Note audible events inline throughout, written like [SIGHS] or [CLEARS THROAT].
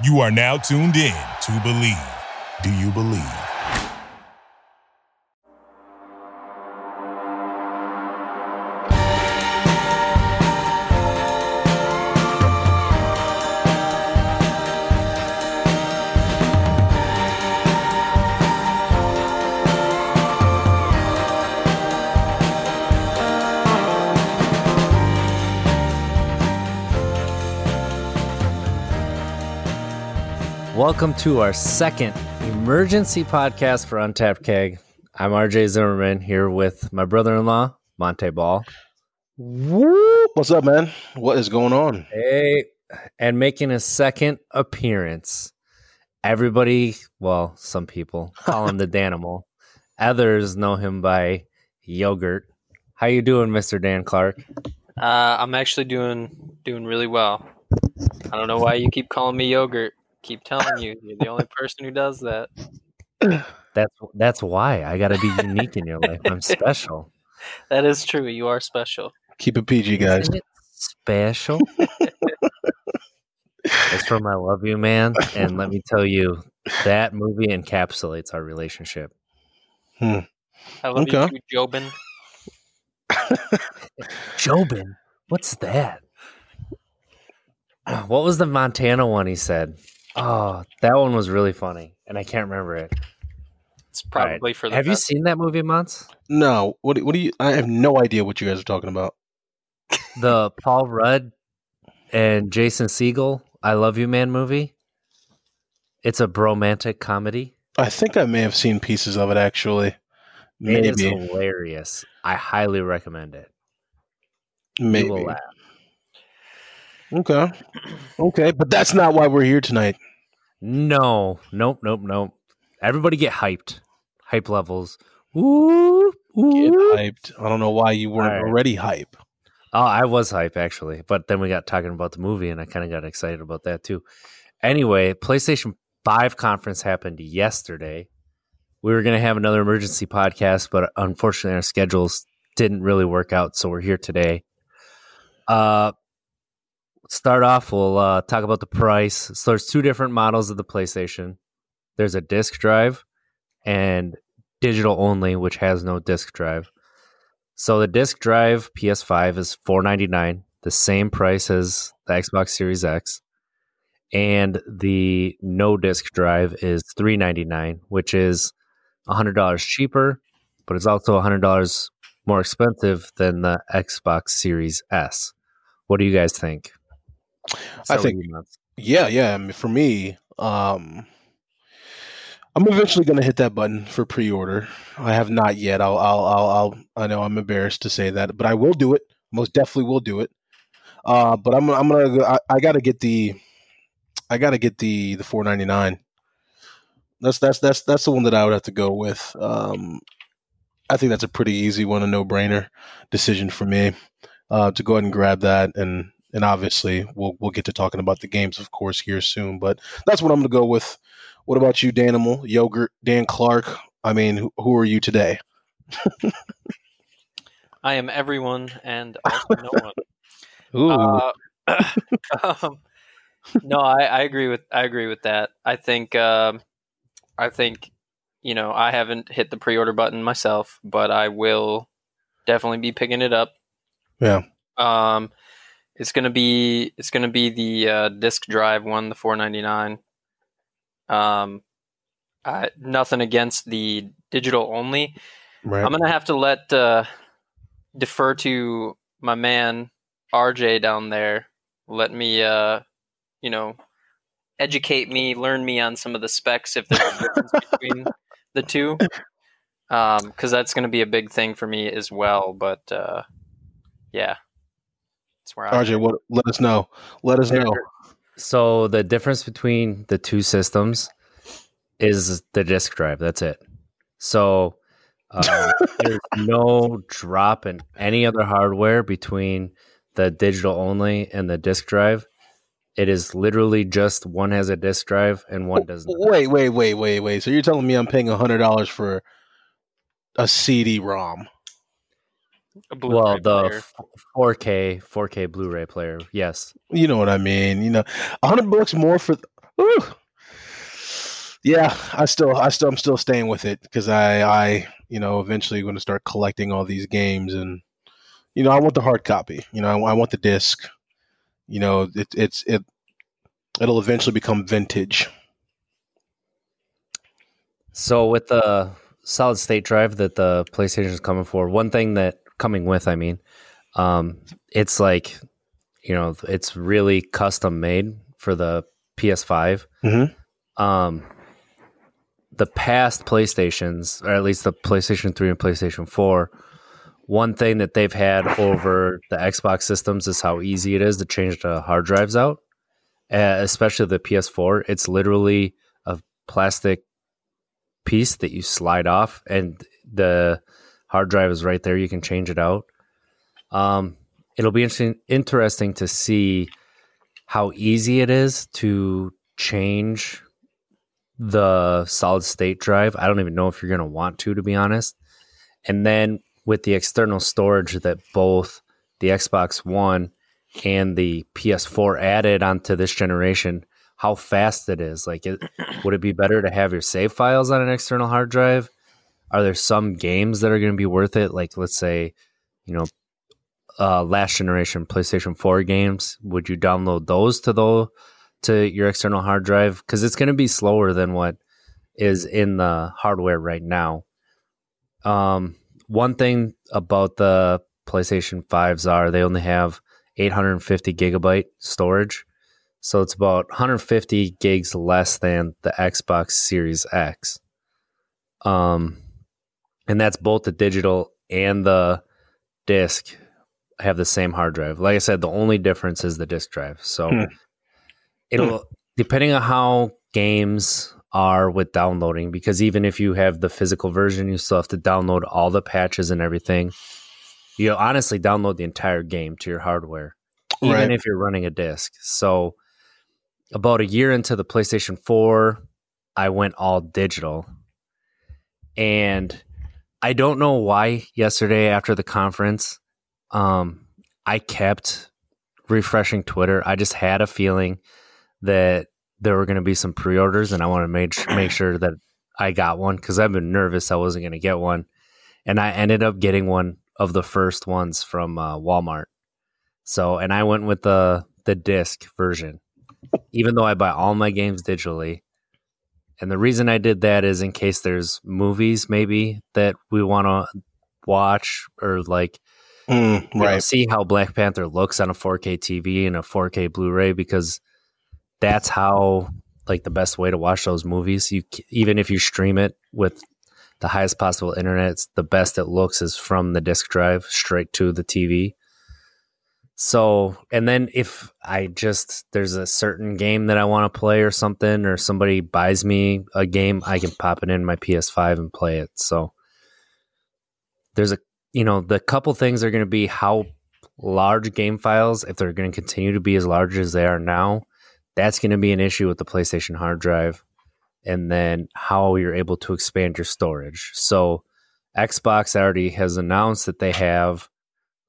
You are now tuned in to Believe. Do you believe? Welcome to our second emergency podcast for Untapped Keg. I'm RJ Zimmerman here with my brother in law, Monte Ball. What's up, man? What is going on? Hey, and making a second appearance. Everybody, well, some people call him the [LAUGHS] Danimal. Others know him by Yogurt. How you doing, Mr. Dan Clark? Uh, I'm actually doing doing really well. I don't know why you keep calling me yogurt. Keep telling you, you're the only person who does that. [LAUGHS] That's that's why I got to be unique in your life. I'm special. [LAUGHS] That is true. You are special. Keep it PG, guys. Isn't it special? [LAUGHS] it's from I Love You Man, and let me tell you, that movie encapsulates our relationship. Hmm. I love Okay. you too, Jobin. Jobin, what's that? What was the Montana one he said? Oh, that one was really funny, and I can't remember it. It's All right. probably for the Have you seen that movie, Mons? No, what? do- What do you? I have no idea what you guys are talking about. [LAUGHS] The Paul Rudd and Jason Segel "I Love You Man" movie. It's a bromantic comedy. I think I may have seen pieces of it actually. It is Maybe, hilarious. I highly recommend it. You maybe. will laugh. Okay, okay, but that's not why we're here tonight. No, nope, nope, nope. Everybody get hyped. Hype levels. Ooh, Get ooh. hyped. I don't know why you weren't right. already hype. Oh, I was hype actually, but then we got talking about the movie, and I kind of got excited about that too. Anyway, PlayStation Five conference happened yesterday. We were going to have another emergency podcast, but unfortunately, our schedules didn't really work out, so we're here today. Uh, start off, we'll uh, talk about the price. So there's two different models of the PlayStation. There's a disc drive and digital only, which has no disc drive. So the disc drive PS5 is four ninety nine, the same price as the Xbox Series X, and the no disc drive is three ninety nine, which is hundred dollars cheaper, but it's also hundred dollars more expensive than the Xbox Series S. What do you guys think? I think- Yeah, yeah. I mean, for me, um, I'm eventually going to hit that button for pre-order. I have not yet. I'll, I'll, I'll, I'll, I know I'm embarrassed to say that, but I will do it. Most definitely will do it. Uh, but I'm, I'm gonna, I, I got to get the, I got to get the the 4.99. That's that's that's that's the one that I would have to go with. Um, I think that's a pretty easy one, a no-brainer decision for me. Uh, to go ahead and grab that and and obviously we'll we'll get to talking about the games, of course, here soon. But that's what I'm going to go with. What about you, Danimal, Yogurt, Dan Clark? I mean, who, who are you today? I am everyone and [LAUGHS] also no one. Ooh, Uh, [LAUGHS] um, no, I, I agree with I agree with that. I think um, I think you know I haven't hit the pre-order button myself, but I will definitely be picking it up. Yeah. Um, it's gonna be it's gonna be the uh, disc drive one, the four ninety nine. Um, I, nothing against the digital only. right. I'm gonna have to let uh, defer to my man RJ down there. Let me, uh, you know, educate me, learn me on some of the specs if there's a difference [LAUGHS] between the two, because that's going to be a big thing for me as well. But uh, yeah, that's where I'm. RJ, what? Let us know. Let us know. So the difference between the two systems is the disk drive. That's it. So uh, [LAUGHS] there's no drop in any other hardware between the digital only and the disk drive. It is literally just one has a disk drive and one does not. Wait, wait, wait, wait, wait. So you're telling me I'm paying hundred dollars for a CD-ROM? A Blu-ray Well, the player. 4K 4K Blu-ray player, yes. You know what I mean? You know, hundred bucks more for Woo. Yeah, I still, I still, I'm still staying with it because I, I, you know, eventually going to start collecting all these games, and you know, I want the hard copy. You know, I, I want the disc. You know, it, it's it, it'll eventually become vintage. So with the solid state drive that the PlayStation is coming for, one thing that coming with, I mean, um, it's like, you know, it's really custom made for the PS5. Mm-hmm. Um, the past PlayStations, or at least the PlayStation 3 and PlayStation 4, one thing that they've had over the Xbox systems is how easy it is to change the hard drives out, uh, especially the PS4. It's literally a plastic piece that you slide off, and the hard drive is right there. You can change it out. Um, it'll be interesting interesting to see how easy it is to change the solid state drive. I don't even know if you're going to want to, to be honest. And then with the external storage that both the Xbox One and the PS4 added onto this generation, how fast it is. Like, it, would it be better to have your save files on an external hard drive? Are there some games that are going to be worth it? Like, let's say, you know, uh, last generation PlayStation 4 games. Would you download those to the to your external hard drive? Because it's going to be slower than what is in the hardware right now. Um, one thing about the PlayStation 5s are they only have 850 gigabyte storage. So it's about 150 gigs less than the Xbox Series X. Um, and that's both the digital and the disc have the same hard drive. Like I said, the only difference is the disk drive. So Hmm. it'll depending on how games are with downloading, because even if you have the physical version, you still have to download all the patches and everything. You honestly download the entire game to your hardware, even Right. if you're running a disc. So about a year into the PlayStation 4, I went all digital. And I don't know why yesterday after the conference, um, I kept refreshing Twitter. I just had a feeling that there were going to be some pre-orders, and I wanted to make make sure that I got one because I've been nervous I wasn't going to get one, and I ended up getting one of the first ones from uh, Walmart. So, and I went with the the disc version, even though I buy all my games digitally. And the reason I did that is in case there's movies maybe that we want to watch or like Mm, you know, see how Black Panther looks on a 4K TV and a 4K Blu-ray because that's how like the best way to watch those movies. You even if you stream it with the highest possible internet, the best it looks is from the disk drive straight to the TV. So, and then if I just there's a certain game that I want to play or something, or somebody buys me a game, I can pop it in my PS5 and play it. So, there's a you know the couple things are going to be how large game files if they're going to continue to be as large as they are now that's going to be an issue with the playstation hard drive and then how you're able to expand your storage so xbox already has announced that they have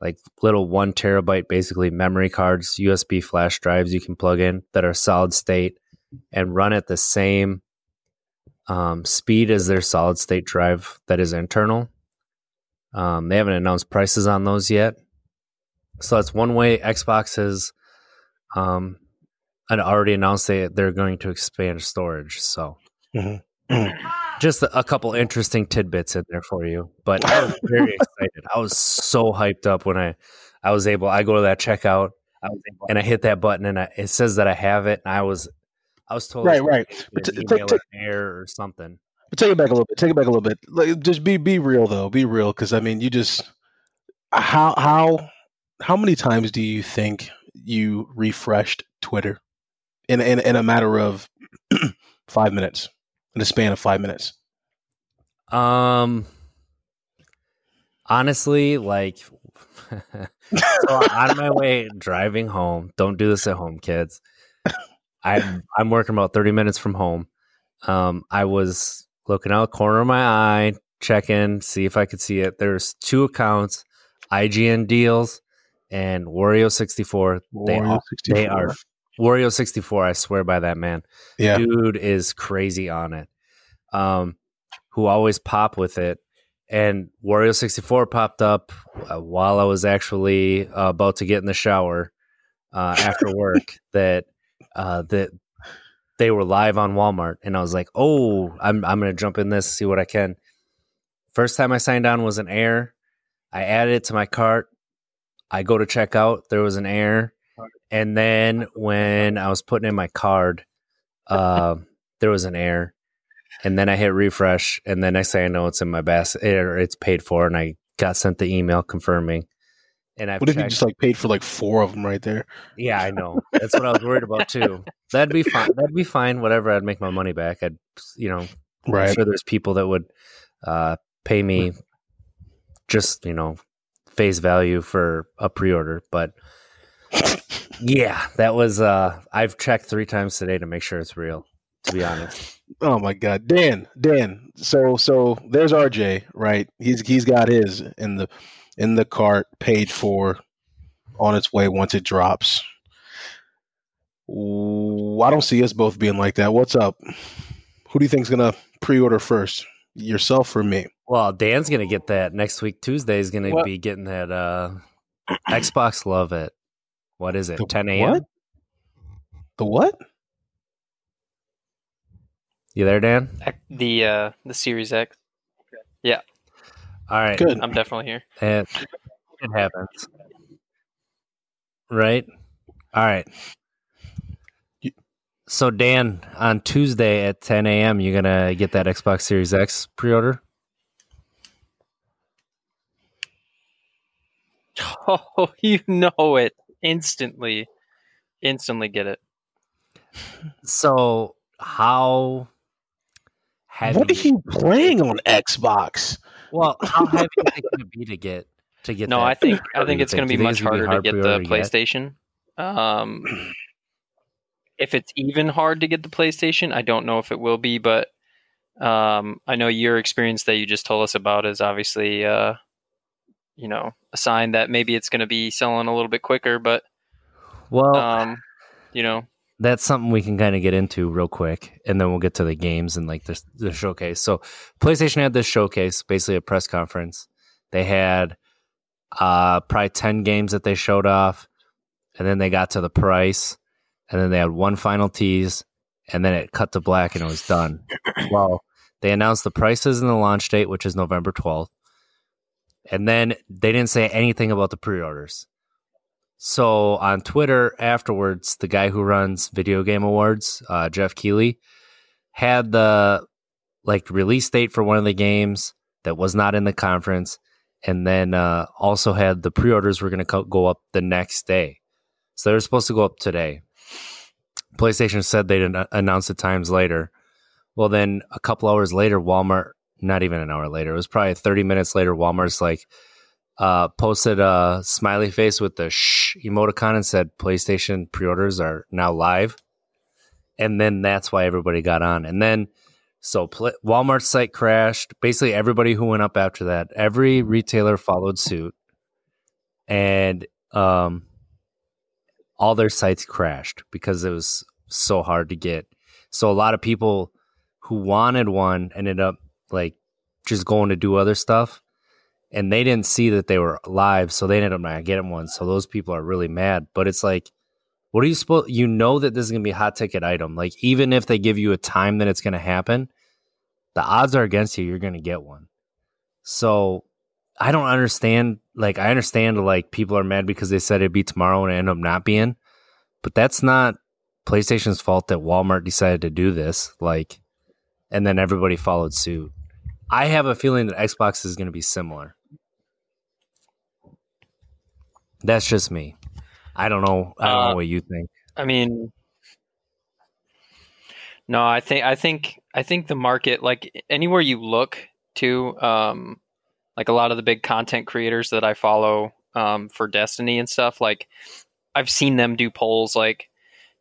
like little one terabyte basically memory cards usb flash drives you can plug in that are solid state and run at the same um, speed as their solid state drive that is internal um, they haven't announced prices on those yet. So that's one way Xbox has um, already announced they, they're going to expand storage. So Mhm. [CLEARS THROAT] just a, couple interesting tidbits in there for you. But I was very [LAUGHS] excited. I was so hyped up when I, I was able, I go to that checkout I was able, and I hit that button and I, it says that I have it. And I was, I was told Right, right. But t- email error or something. But take it back a little bit. Take it back a little bit. Like, just be be real though. Be real, because I mean, you just how how how many times do you think you refreshed Twitter in in, in a matter of [CLEARS THROAT] five minutes, in a span of five minutes? Um, honestly, like, [LAUGHS] so on my way driving home, don't do this at home, kids. I'm I'm working about thirty minutes from home. Um, I was looking out the corner of my eye, checking, see if I could see it. There's two accounts, IGN deals and Wario sixty four. They Wario are 64. they are Wario sixty four. I swear by that man. Yeah. Dude is crazy on it. Um, who always pop with it. And Wario sixty four popped up uh, while I was actually uh, about to get in the shower uh, after [LAUGHS] work. that uh, that they were live on Walmart, and I was like, "Oh, I'm I'm gonna jump in this, see what I can." First time I signed on was an error. I added it to my cart. I go to check out. There was an error, and then when I was putting in my card, [LAUGHS] uh, there was an error, and then I hit refresh, and then next thing I know, it's in my basket. Or it's paid for, and I got sent the email confirming. And I What if you just like paid for like four of them right there? yeah, I know. That's what I was worried about too. That'd be fine. That'd be fine. Whatever. I'd make my money back. I'd, you know, I'm Right. sure there's people that would uh, pay me just, you know, face value for a pre-order. But yeah, that was. uh I've checked three times today to make sure it's real. To be honest. Oh my God, Dan, Dan. So so there's RJ, right? He's he's got his in the in the cart, paid for, on its way once it drops. Ooh, I don't see us both being like that. What's up? Who do you think's gonna pre-order first? Yourself or me? Well, Dan's gonna get that next week. Tuesday is gonna What? be getting that uh Xbox Love at what is it? The 10 a.m. what? The what? You there, Dan? The uh, the Series X. Yeah. All right. Good. I'm definitely here. It, it happens. Right? All right. So, Dan, on Tuesday at 10 a.m., you're going to get that Xbox Series X pre order? [LAUGHS] Oh, you know it instantly. Instantly get it. So, how heavy? What are you playing on Xbox? Well, how heavy is it going to be to get to get? No, that I think I think you it's going to be much it's gonna harder to get the pre-order PlayStation. Um, if it's even hard to get the PlayStation, I don't know if it will be, but um, I know your experience that you just told us about is obviously, uh, you know, a sign that maybe it's going to be selling a little bit quicker. But Well, um, you know, that's something we can kind of get into real quick, and then we'll get to the games and like the the showcase. So, PlayStation had this showcase, basically a press conference. They had uh probably ten games that they showed off, and then they got to the price, and then they had one final tease, and then it cut to black and it was done. well, they announced the prices and the launch date, which is November twelfth, and then they didn't say anything about the pre-orders. So on Twitter afterwards, the guy who runs Video Game Awards, uh, Geoff Keighley, had the like release date for one of the games that was not in the conference, and then uh, also had the pre-orders were going to co- go up the next day. So they were supposed to go up today. PlayStation said they'd an- announce the times later. Well, then a couple hours later, Walmart, not even an hour later, it was probably 30 minutes later, Walmart's like, uh, posted a smiley face with the shh emoticon and said PlayStation pre-orders are now live, and then that's why everybody got on. And then so pl- Walmart's site crashed. Basically, everybody who went up after that, every retailer followed suit, and um, all their sites crashed because it was so hard to get. So a lot of people who wanted one ended up like just going to do other stuff and they didn't see that they were live, so they ended up not getting one. So those people are really mad. But it's like, what are you supposed? You know that this is gonna be a hot ticket item. Like even if they give you a time that it's gonna happen, the odds are against you. You're gonna get one. So I don't understand. Like I understand like people are mad because they said it'd be tomorrow and ended up not being, but that's not PlayStation's fault that Walmart decided to do this. Like, and then everybody followed suit. I have a feeling that Xbox is going to be similar. That's just me. I don't know. I don't Uh, know what you think. I mean, no, I think I think I think the market, like anywhere you look to, um, like a lot of the big content creators that I follow um, for Destiny and stuff, like I've seen them do polls, like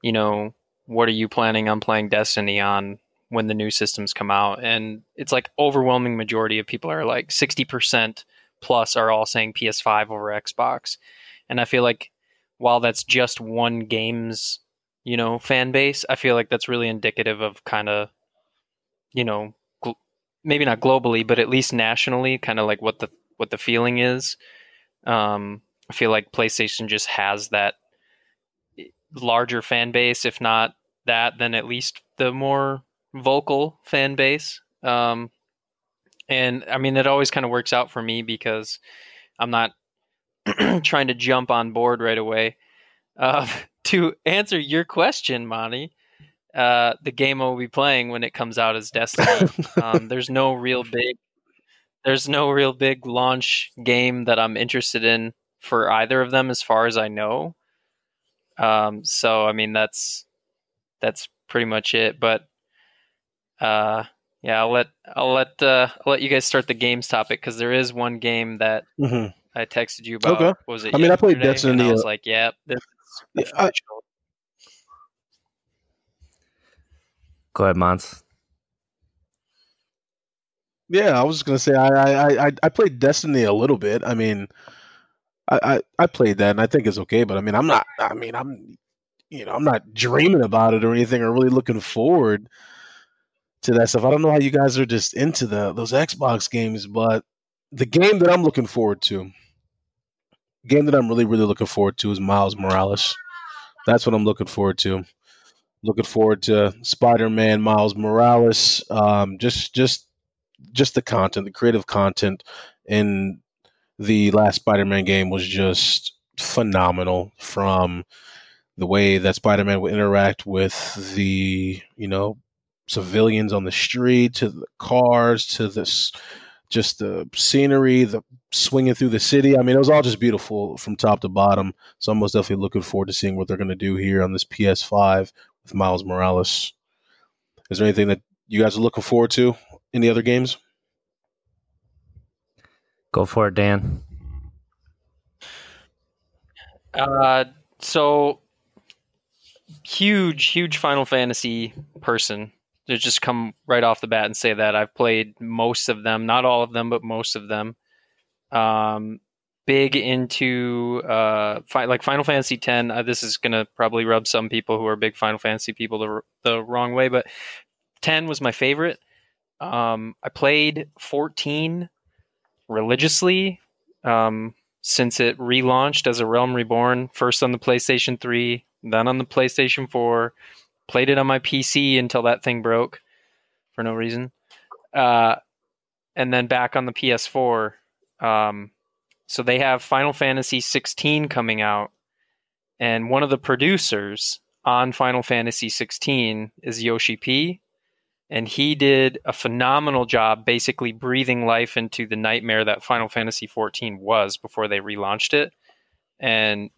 you know, what are you planning on playing Destiny on when the new systems come out? And it's like overwhelming majority of people are like sixty percent plus are all saying PS5 over Xbox, and I feel like while that's just one game's you know, fan base. I feel like that's really indicative of kind of, you know, gl- maybe not globally, but at least nationally, kind of like what the what the feeling is. Um, I feel like PlayStation just has that larger fan base, if not that, then at least the more vocal fan base. Um, and I mean, it always kind of works out for me because I'm not [CLEARS THROAT] trying to jump on board right away. Uh, [LAUGHS] to answer your question, Monty, uh, the game I'll be playing when it comes out is Destiny. [LAUGHS] um, there's no real big, there's no real big launch game that I'm interested in for either of them, as far as I know. Um, so I mean, that's that's pretty much it. But uh, yeah, I'll let I'll let uh, I'll let you guys start the games topic because there is one game that Mhm. I texted you about. Okay. What was it? I mean, I played yesterday? And Destiny, I was like, yeah, this Yeah, I- Go ahead, Mons. Yeah, I was just gonna say I I I, I played Destiny a little bit. I mean, I, I I played that and I think it's okay, but I mean I'm not. I mean I'm, you know, I'm not dreaming about it or anything or really looking forward to that stuff. I don't know how you guys are just into the those Xbox games, but the game that I'm looking forward to, game that I'm really really looking forward to is Miles Morales. That's what I'm looking forward to. Looking forward to Spider-Man, Miles Morales. Um, just just just the content, the creative content in the last Spider-Man game was just phenomenal. From the way that Spider-Man would interact with the you know civilians on the street, to the cars, to this just the scenery, the swinging through the city. I mean, it was all just beautiful from top to bottom. So I'm most definitely looking forward to seeing what they're going to do here on this PS5 with Miles Morales. Is there anything that you guys are looking forward to? Any other games? Go for it, Dan. Uh, so huge, huge Final Fantasy person to just come right off the bat and say that I've played most of them, not all of them, but most of them. Um, big into uh, fi- like Final Fantasy X. Uh, this is gonna probably rub some people who are big Final Fantasy people the, the wrong way, but ten was my favorite. Um, I played fourteen religiously um, since it relaunched as a Realm Reborn, first on the PlayStation 3, then on the PlayStation 4. Played it on my PC until that thing broke for no reason. Uh, and then back on the PS4. Um, so they have Final Fantasy 16 coming out, and one of the producers on Final Fantasy 16 is Yoshi P. And he did a phenomenal job basically breathing life into the nightmare that Final Fantasy 14 was before they relaunched it. And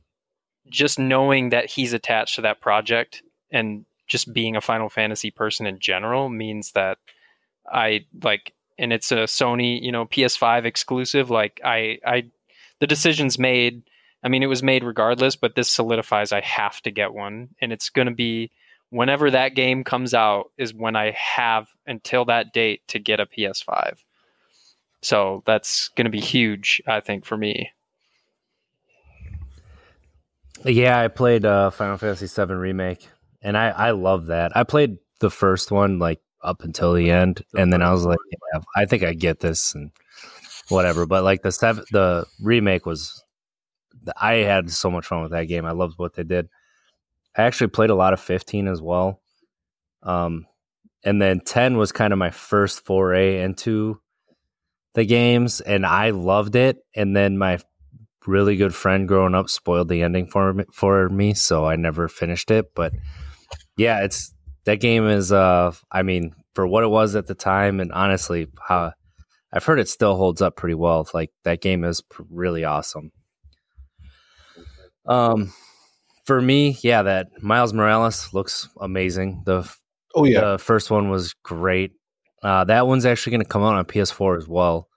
just knowing that he's attached to that project and just being a Final Fantasy person in general means that I like and it's a Sony, you know, PS5 exclusive, like I I the decision's made. I mean, it was made regardless, but this solidifies I have to get one and it's going to be whenever that game comes out is when I have until that date to get a PS5. So that's going to be huge, I think, for me. Yeah, I played uh, Final Fantasy VII Remake, and I I love that. I played the first one like up until the end, and then I was like, yeah, I think I get this and whatever. But like the seven, the remake was, I had so much fun with that game. I loved what they did. I actually played a lot of 15 as well. Um, and then 10 was kind of my first foray into the games, and I loved it. And then my really good friend growing up spoiled the ending for me, for me, so I never finished it. But yeah, it's that game is. Uh, I mean, for what it was at the time, and honestly, how I've heard it still holds up pretty well. Like that game is really awesome. Um, for me, yeah, that Miles Morales looks amazing. The Oh yeah, the first one was great. Uh, that one's actually going to come out on PS4 as well.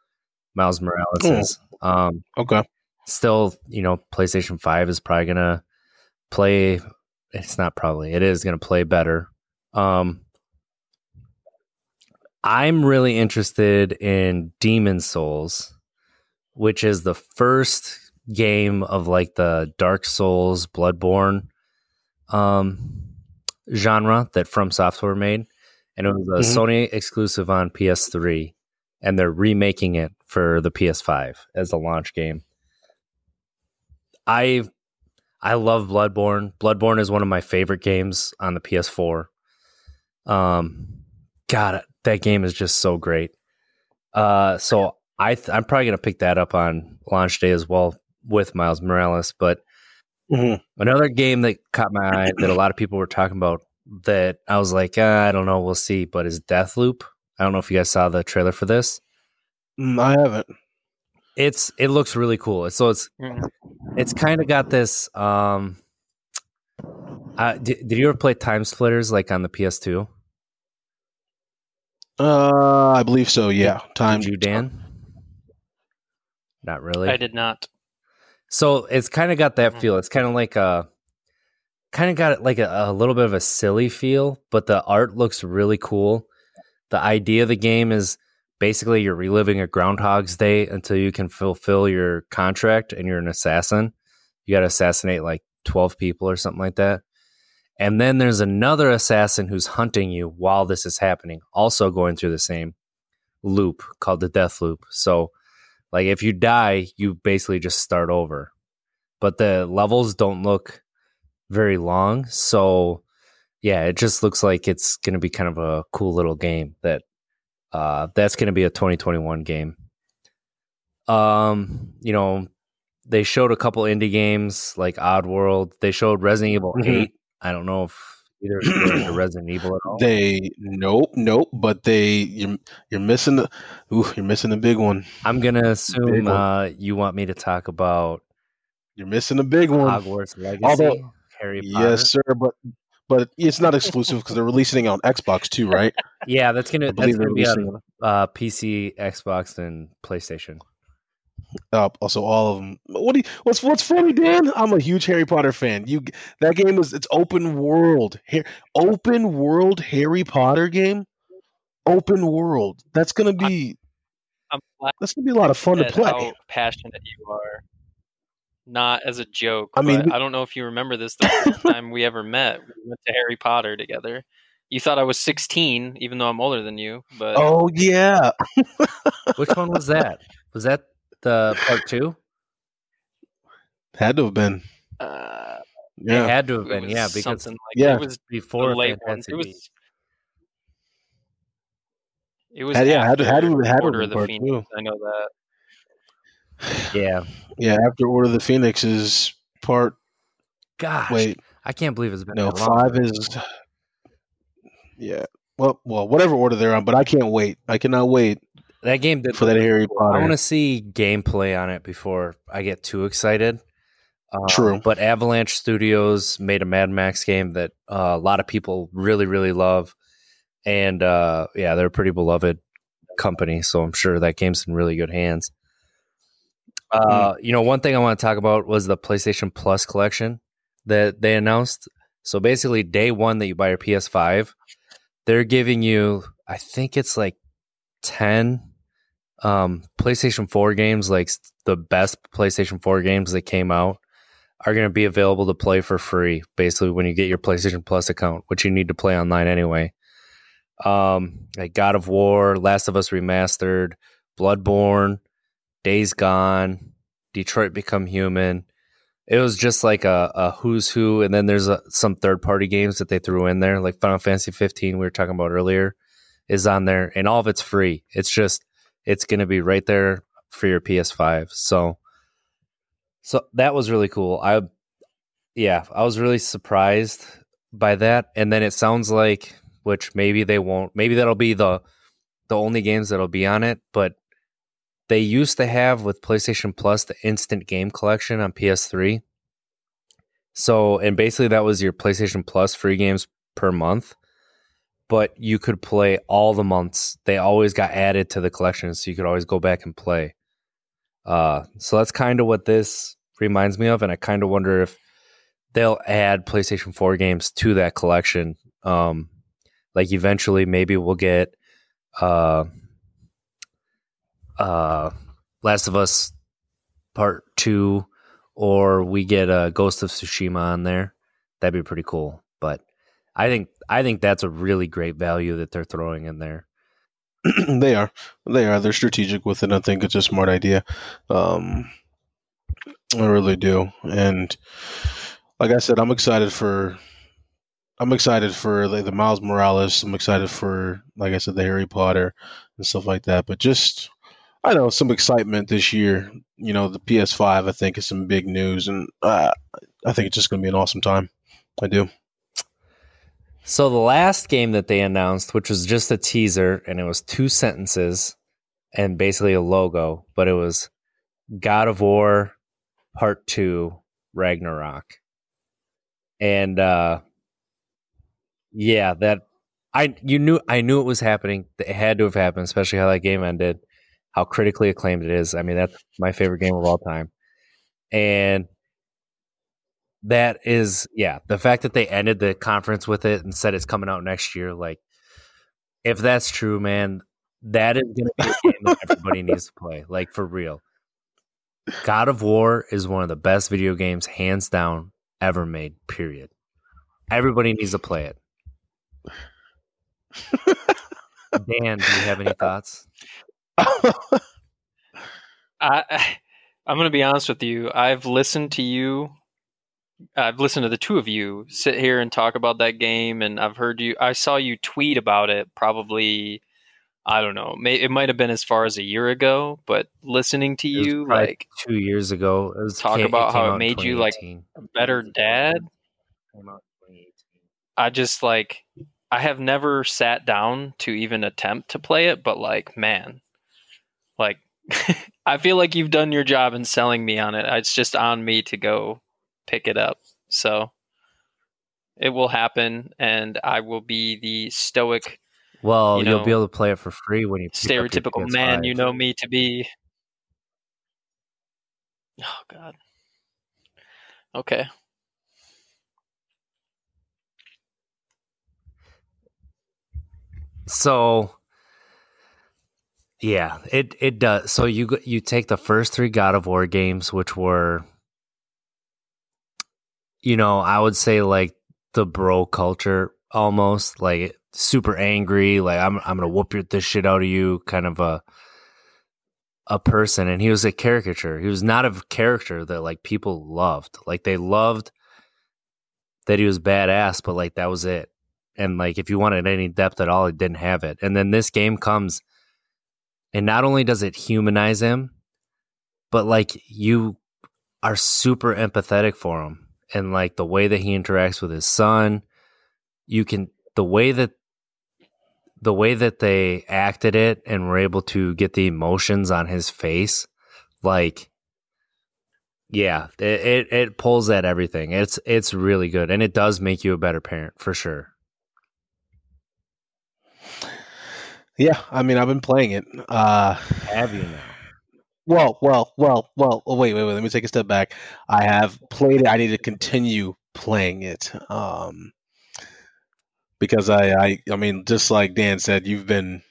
Miles Morales Oh. is. Um, okay. still, you know, PlayStation 5 is probably going to play. It's not probably, it is going to play better. Um, I'm really interested in Demon's Souls, which is the first game of like the Dark Souls, Bloodborne um, genre that From Software made, and it was a Mhm. Sony exclusive on PS3, and they're remaking it for the PS5 as a launch game. I I love Bloodborne. Bloodborne is one of my favorite games on the PS4. Um, God, that game is just so great. Uh, so I th- I'm probably gonna pick that up on launch day as well with Miles Morales. But Mhm. another game that caught my eye that a lot of people were talking about that I was like, uh, I don't know, we'll see. But is Deathloop? I don't know if you guys saw the trailer for this. Mm, I haven't. It's it looks really cool. So it's Mhm. it's kind of got this. Um, uh, did, did you ever play Time Splitters like on the PS2? Uh, I believe so. Yeah, time. Did you, Dan? Not really. I did not. So it's kind of got that Mhm. feel. It's kind of like a, kind of got like a, a little bit of a silly feel, but the art looks really cool. The idea of the game is basically you're reliving a Groundhog's Day until you can fulfill your contract, and you're an assassin. You got to assassinate like twelve people or something like that. And then there's another assassin who's hunting you while this is happening, also going through the same loop called the death loop. So, like, if you die, you basically just start over. But the levels don't look very long. So, yeah, it just looks like it's going to be kind of a cool little game that uh, that's going to be a 2021 game. Um, you know, they showed a couple indie games like Odd World. They showed Resident Evil Mhm. 8. I don't know if either of you Resident Evil at all. They nope, nope. But they you're you're missing the ooh, you're missing the big one. I'm going to assume uh, you want me to talk about You're missing a big one. Hogwarts Legacy, Although-. Yes, sir. But but it's not exclusive because they're releasing it on Xbox too, right? Yeah, that's gonna that's gonna be on uh, PC, Xbox, and PlayStation. uh, also all of them. What do you, what's what's funny, Dan? I'm a huge Harry Potter fan. You that game is it's open world, Har- open world Harry Potter game. Open world. That's gonna be I'm glad that's gonna be a lot of fun to play. how passionate you are. Not as a joke. I mean, we- I don't know if you remember this. The first [LAUGHS] time we ever met, we went to Harry Potter together. You thought I was 16, even though I'm older than you. But Oh yeah, Which one was that? Was that the part two? had to have been. uh, It Yeah, had to have been, yeah, because something like Yeah. it was before the late one. It was. It was Had- yeah, had to- had to- after had to Order have of the been part Phoenix. two. I know that. Yeah, yeah. After Order of the Phoenix is part. gosh, Wait, I can't believe it's been no, that long. five is. Yeah. Well, well, whatever order they're on, but I can't wait. I cannot wait That game did. for that Harry Potter. I want to see gameplay on it before I get too excited. Um, True. but Avalanche Studios made a Mad Max game that uh, a lot of people really, really love, and uh, yeah, they're a pretty beloved company. So I'm sure that game's in really good hands. Uh, You know, one thing I want to talk about was the PlayStation Plus collection that they announced. So basically, day one that you buy your PS5, they're giving you, I think it's like 10 um, PlayStation 4 games, like the best PlayStation 4 games that came out, are going to be available to play for free. Basically, when you get your PlayStation Plus account, which you need to play online anyway. Um, like God of War, Last of Us Remastered, Bloodborne, Days Gone, Detroit Become Human. It was just like a, a who's who, and then there's a, some third party games that they threw in there, like Final Fantasy 15 we were talking about earlier, is on there, and all of it's free. It's just it's going to be right there for your PS5. So, so that was really cool. I, yeah, I was really surprised by that, and then it sounds like, which maybe they won't, maybe that'll be the the only games that'll be on it, but they used to have with PlayStation Plus the instant game collection on PS3. So, and basically that was your PlayStation Plus free games per month, but you could play all the months. They always got added to the collection, so you could always go back and play. Uh, so that's kind of what this reminds me of, and I kind of wonder if they'll add PlayStation 4 games to that collection. Um, like eventually, maybe we'll get uh, uh, Last of Us Part Two, or we get a Ghost of Tsushima on there. That'd be pretty cool. But I think I think that's a really great value that they're throwing in there. [CLEARS THROAT] they are, they are. They're strategic with it. I think it's a smart idea. Um, I really do, and like I said, I'm excited for. I'm excited for like the Miles Morales. I'm excited for, like I said, the Harry Potter and stuff like that. But just, I know some excitement this year. You know, the PS5. I think is some big news, and uh, I think it's just going to be an awesome time. I do. So the last game that they announced, which was just a teaser, and it was two sentences and basically a logo, but it was God of War Part Two Ragnarok, and uh, yeah, that I you knew I knew it was happening. It had to have happened, especially how that game ended, how critically acclaimed it is. I mean, that's my favorite game of all time, and that is yeah the fact that they ended the conference with it and said it's coming out next year like if that's true man that is going to be a game that everybody [LAUGHS] needs to play like for real. God of war is one of the best video games hands down ever made period. Everybody needs to play it. [LAUGHS] Dan do you have any thoughts [LAUGHS] I, I'm going to be honest with you. I've listened to you I've listened to the two of you sit here and talk about that game, and I've heard you. I saw you tweet about it probably. I don't know. May, it might have been as far as a year ago, but listening to you, like two years ago, it was, talk it about how it made you like a better dad. Came out in 2018. I just like I have never sat down to even attempt to play it, but like man, like [LAUGHS] I feel like you've done your job in selling me on it. It's just on me to go pick it up. So it will happen, and I will be the stoic, Well, You will know, be able to play it for free when you pick up your stereotypical man you know me to be. Oh God. Okay. So yeah, it it does. So you you take the first three God of War games, which were, you know, I would say like the bro culture almost, like super angry, like I'm I'm gonna whoop your, this shit out of you, kind of a a person. And he was a caricature. He was not a character that like people loved. Like they loved that he was badass, but like that was it and like if you wanted any depth at all, it didn't have it. And then this game comes, and not only does it humanize him, but like you are super empathetic for him, and like the way that he interacts with his son, you can the way that the way that they acted it and were able to get the emotions on his face, like. Yeah, it, it it pulls at everything. It's it's really good, and it does make you a better parent for sure. Yeah, I mean, I've been playing it. Uh, Have you now? well, well, well, well. Oh, wait, wait, wait. Let me take a step back. I have played it. I need to continue playing it. Um, because I, I, I mean, just like Dan said, you've been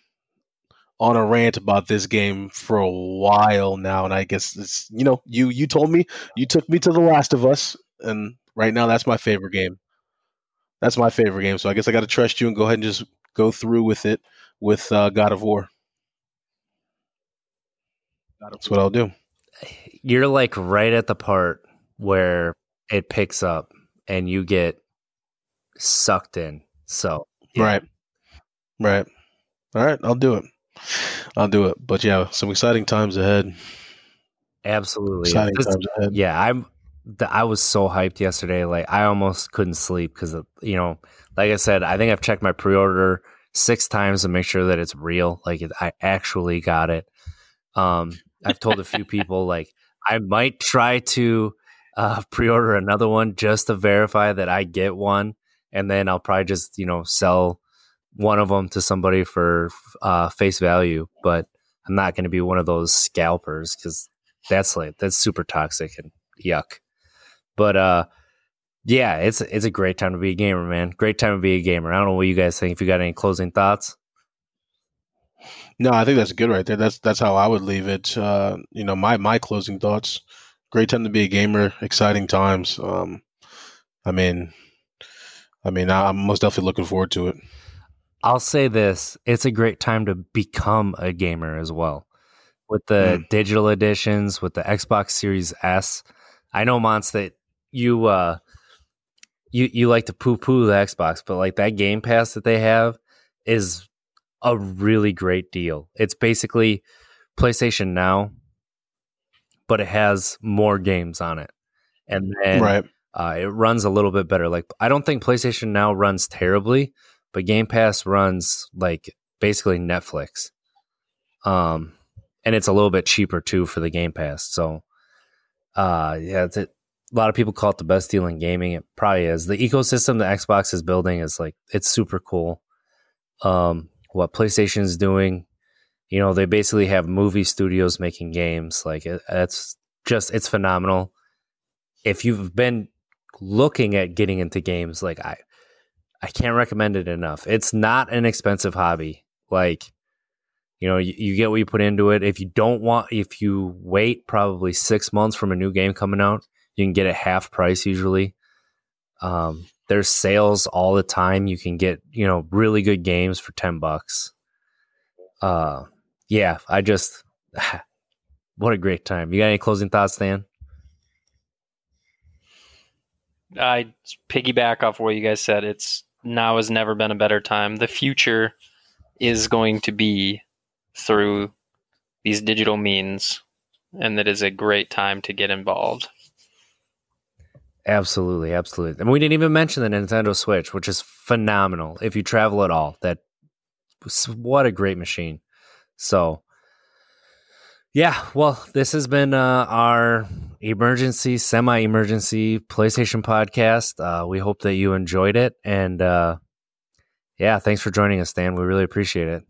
on a rant about this game for a while now, and I guess it's you know, you you told me you took me to The Last of Us, and right now that's my favorite game. That's my favorite game. So I guess I got to trust you and go ahead and just go through with it with uh, God of War. That's what I'll do. You're like right at the part where it picks up and you get sucked in. So, yeah. Right. Right. All right. I'll do it. I'll do it. But yeah, some exciting times ahead. absolutely. Exciting This- times ahead. yeah, I'm. th- I was so hyped yesterday. Like I almost couldn't sleep because you know, like I said, I think I've checked my pre-order six times to make sure that it's real. Like it, I actually got it. Um, I've told a few people [LAUGHS] like I might try to uh, [LAUGHS] pre-order another one just to verify that I get one, and then I'll probably just you know sell one of them to somebody for uh, face value. But I'm not going to be one of those scalpers because that's like that's super toxic and yuck. But uh yeah, it's it's a great time to be a gamer, man. Great time to be a gamer. I don't know what you guys think. If you got any closing thoughts, No, I think that's good right there. That's that's how I would leave it. Uh, you know, my my closing thoughts. Great time to be a gamer. Exciting times. Um, I mean, I mean, I'm most definitely looking forward to it. I'll say this: it's a great time to become a gamer as well. With the Mm. digital editions, with the Xbox Series S, I know Monts, that you uh you you like to poo poo the Xbox, but like that Game Pass that they have is a really great deal. It's basically PlayStation Now, but it has more games on it, and then right. uh, it runs a little bit better. Like I don't think PlayStation Now runs terribly, but Game Pass runs like basically Netflix. Um, and it's a little bit cheaper too for the Game Pass. So, uh, yeah, it's, it, a lot of people call it the best deal in gaming. It probably is. The ecosystem that Xbox is building is like it's super cool. Um, what PlayStation is doing, you know, they basically have movie studios making games. Like it, it's just it's phenomenal. If you've been looking at getting into games, like I, I can't recommend it enough. It's not an expensive hobby. Like, you know, you, you get what you put into it. If you don't want, if you wait probably six months from a new game coming out, you can get it half price usually. Um, there's sales all the time. You can get, you know, really good games for 10 bucks. Uh, yeah, I just, [SIGHS] what a great time. You got any closing thoughts, Dan? I piggyback off what you guys said. It's now has never been a better time. The future is going to be through these digital means, and that is a great time to get involved. Absolutely, absolutely. And we didn't even mention the Nintendo Switch, which is phenomenal if you travel at all. That what a great machine. So, yeah, well, this has been uh, our emergency, semi-emergency PlayStation podcast. Uh, we hope that you enjoyed it, and uh, yeah, thanks for joining us, Dan. We really appreciate it.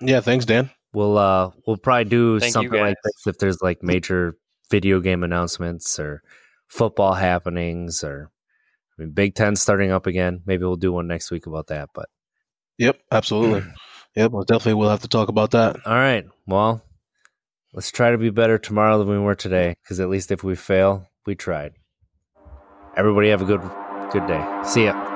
Yeah, thanks, Dan. We'll uh, we'll probably do Thank something like this if there's like major video game announcements or football happenings or I mean, Big Ten starting up again. Maybe we'll do one next week about that. But Yep, absolutely. [CLEARS THROAT] yep, well, definitely we'll have to talk about that. all right, well, let's try to be better tomorrow than we were today. Because at least if we fail, we tried. Everybody have a good good day. See ya.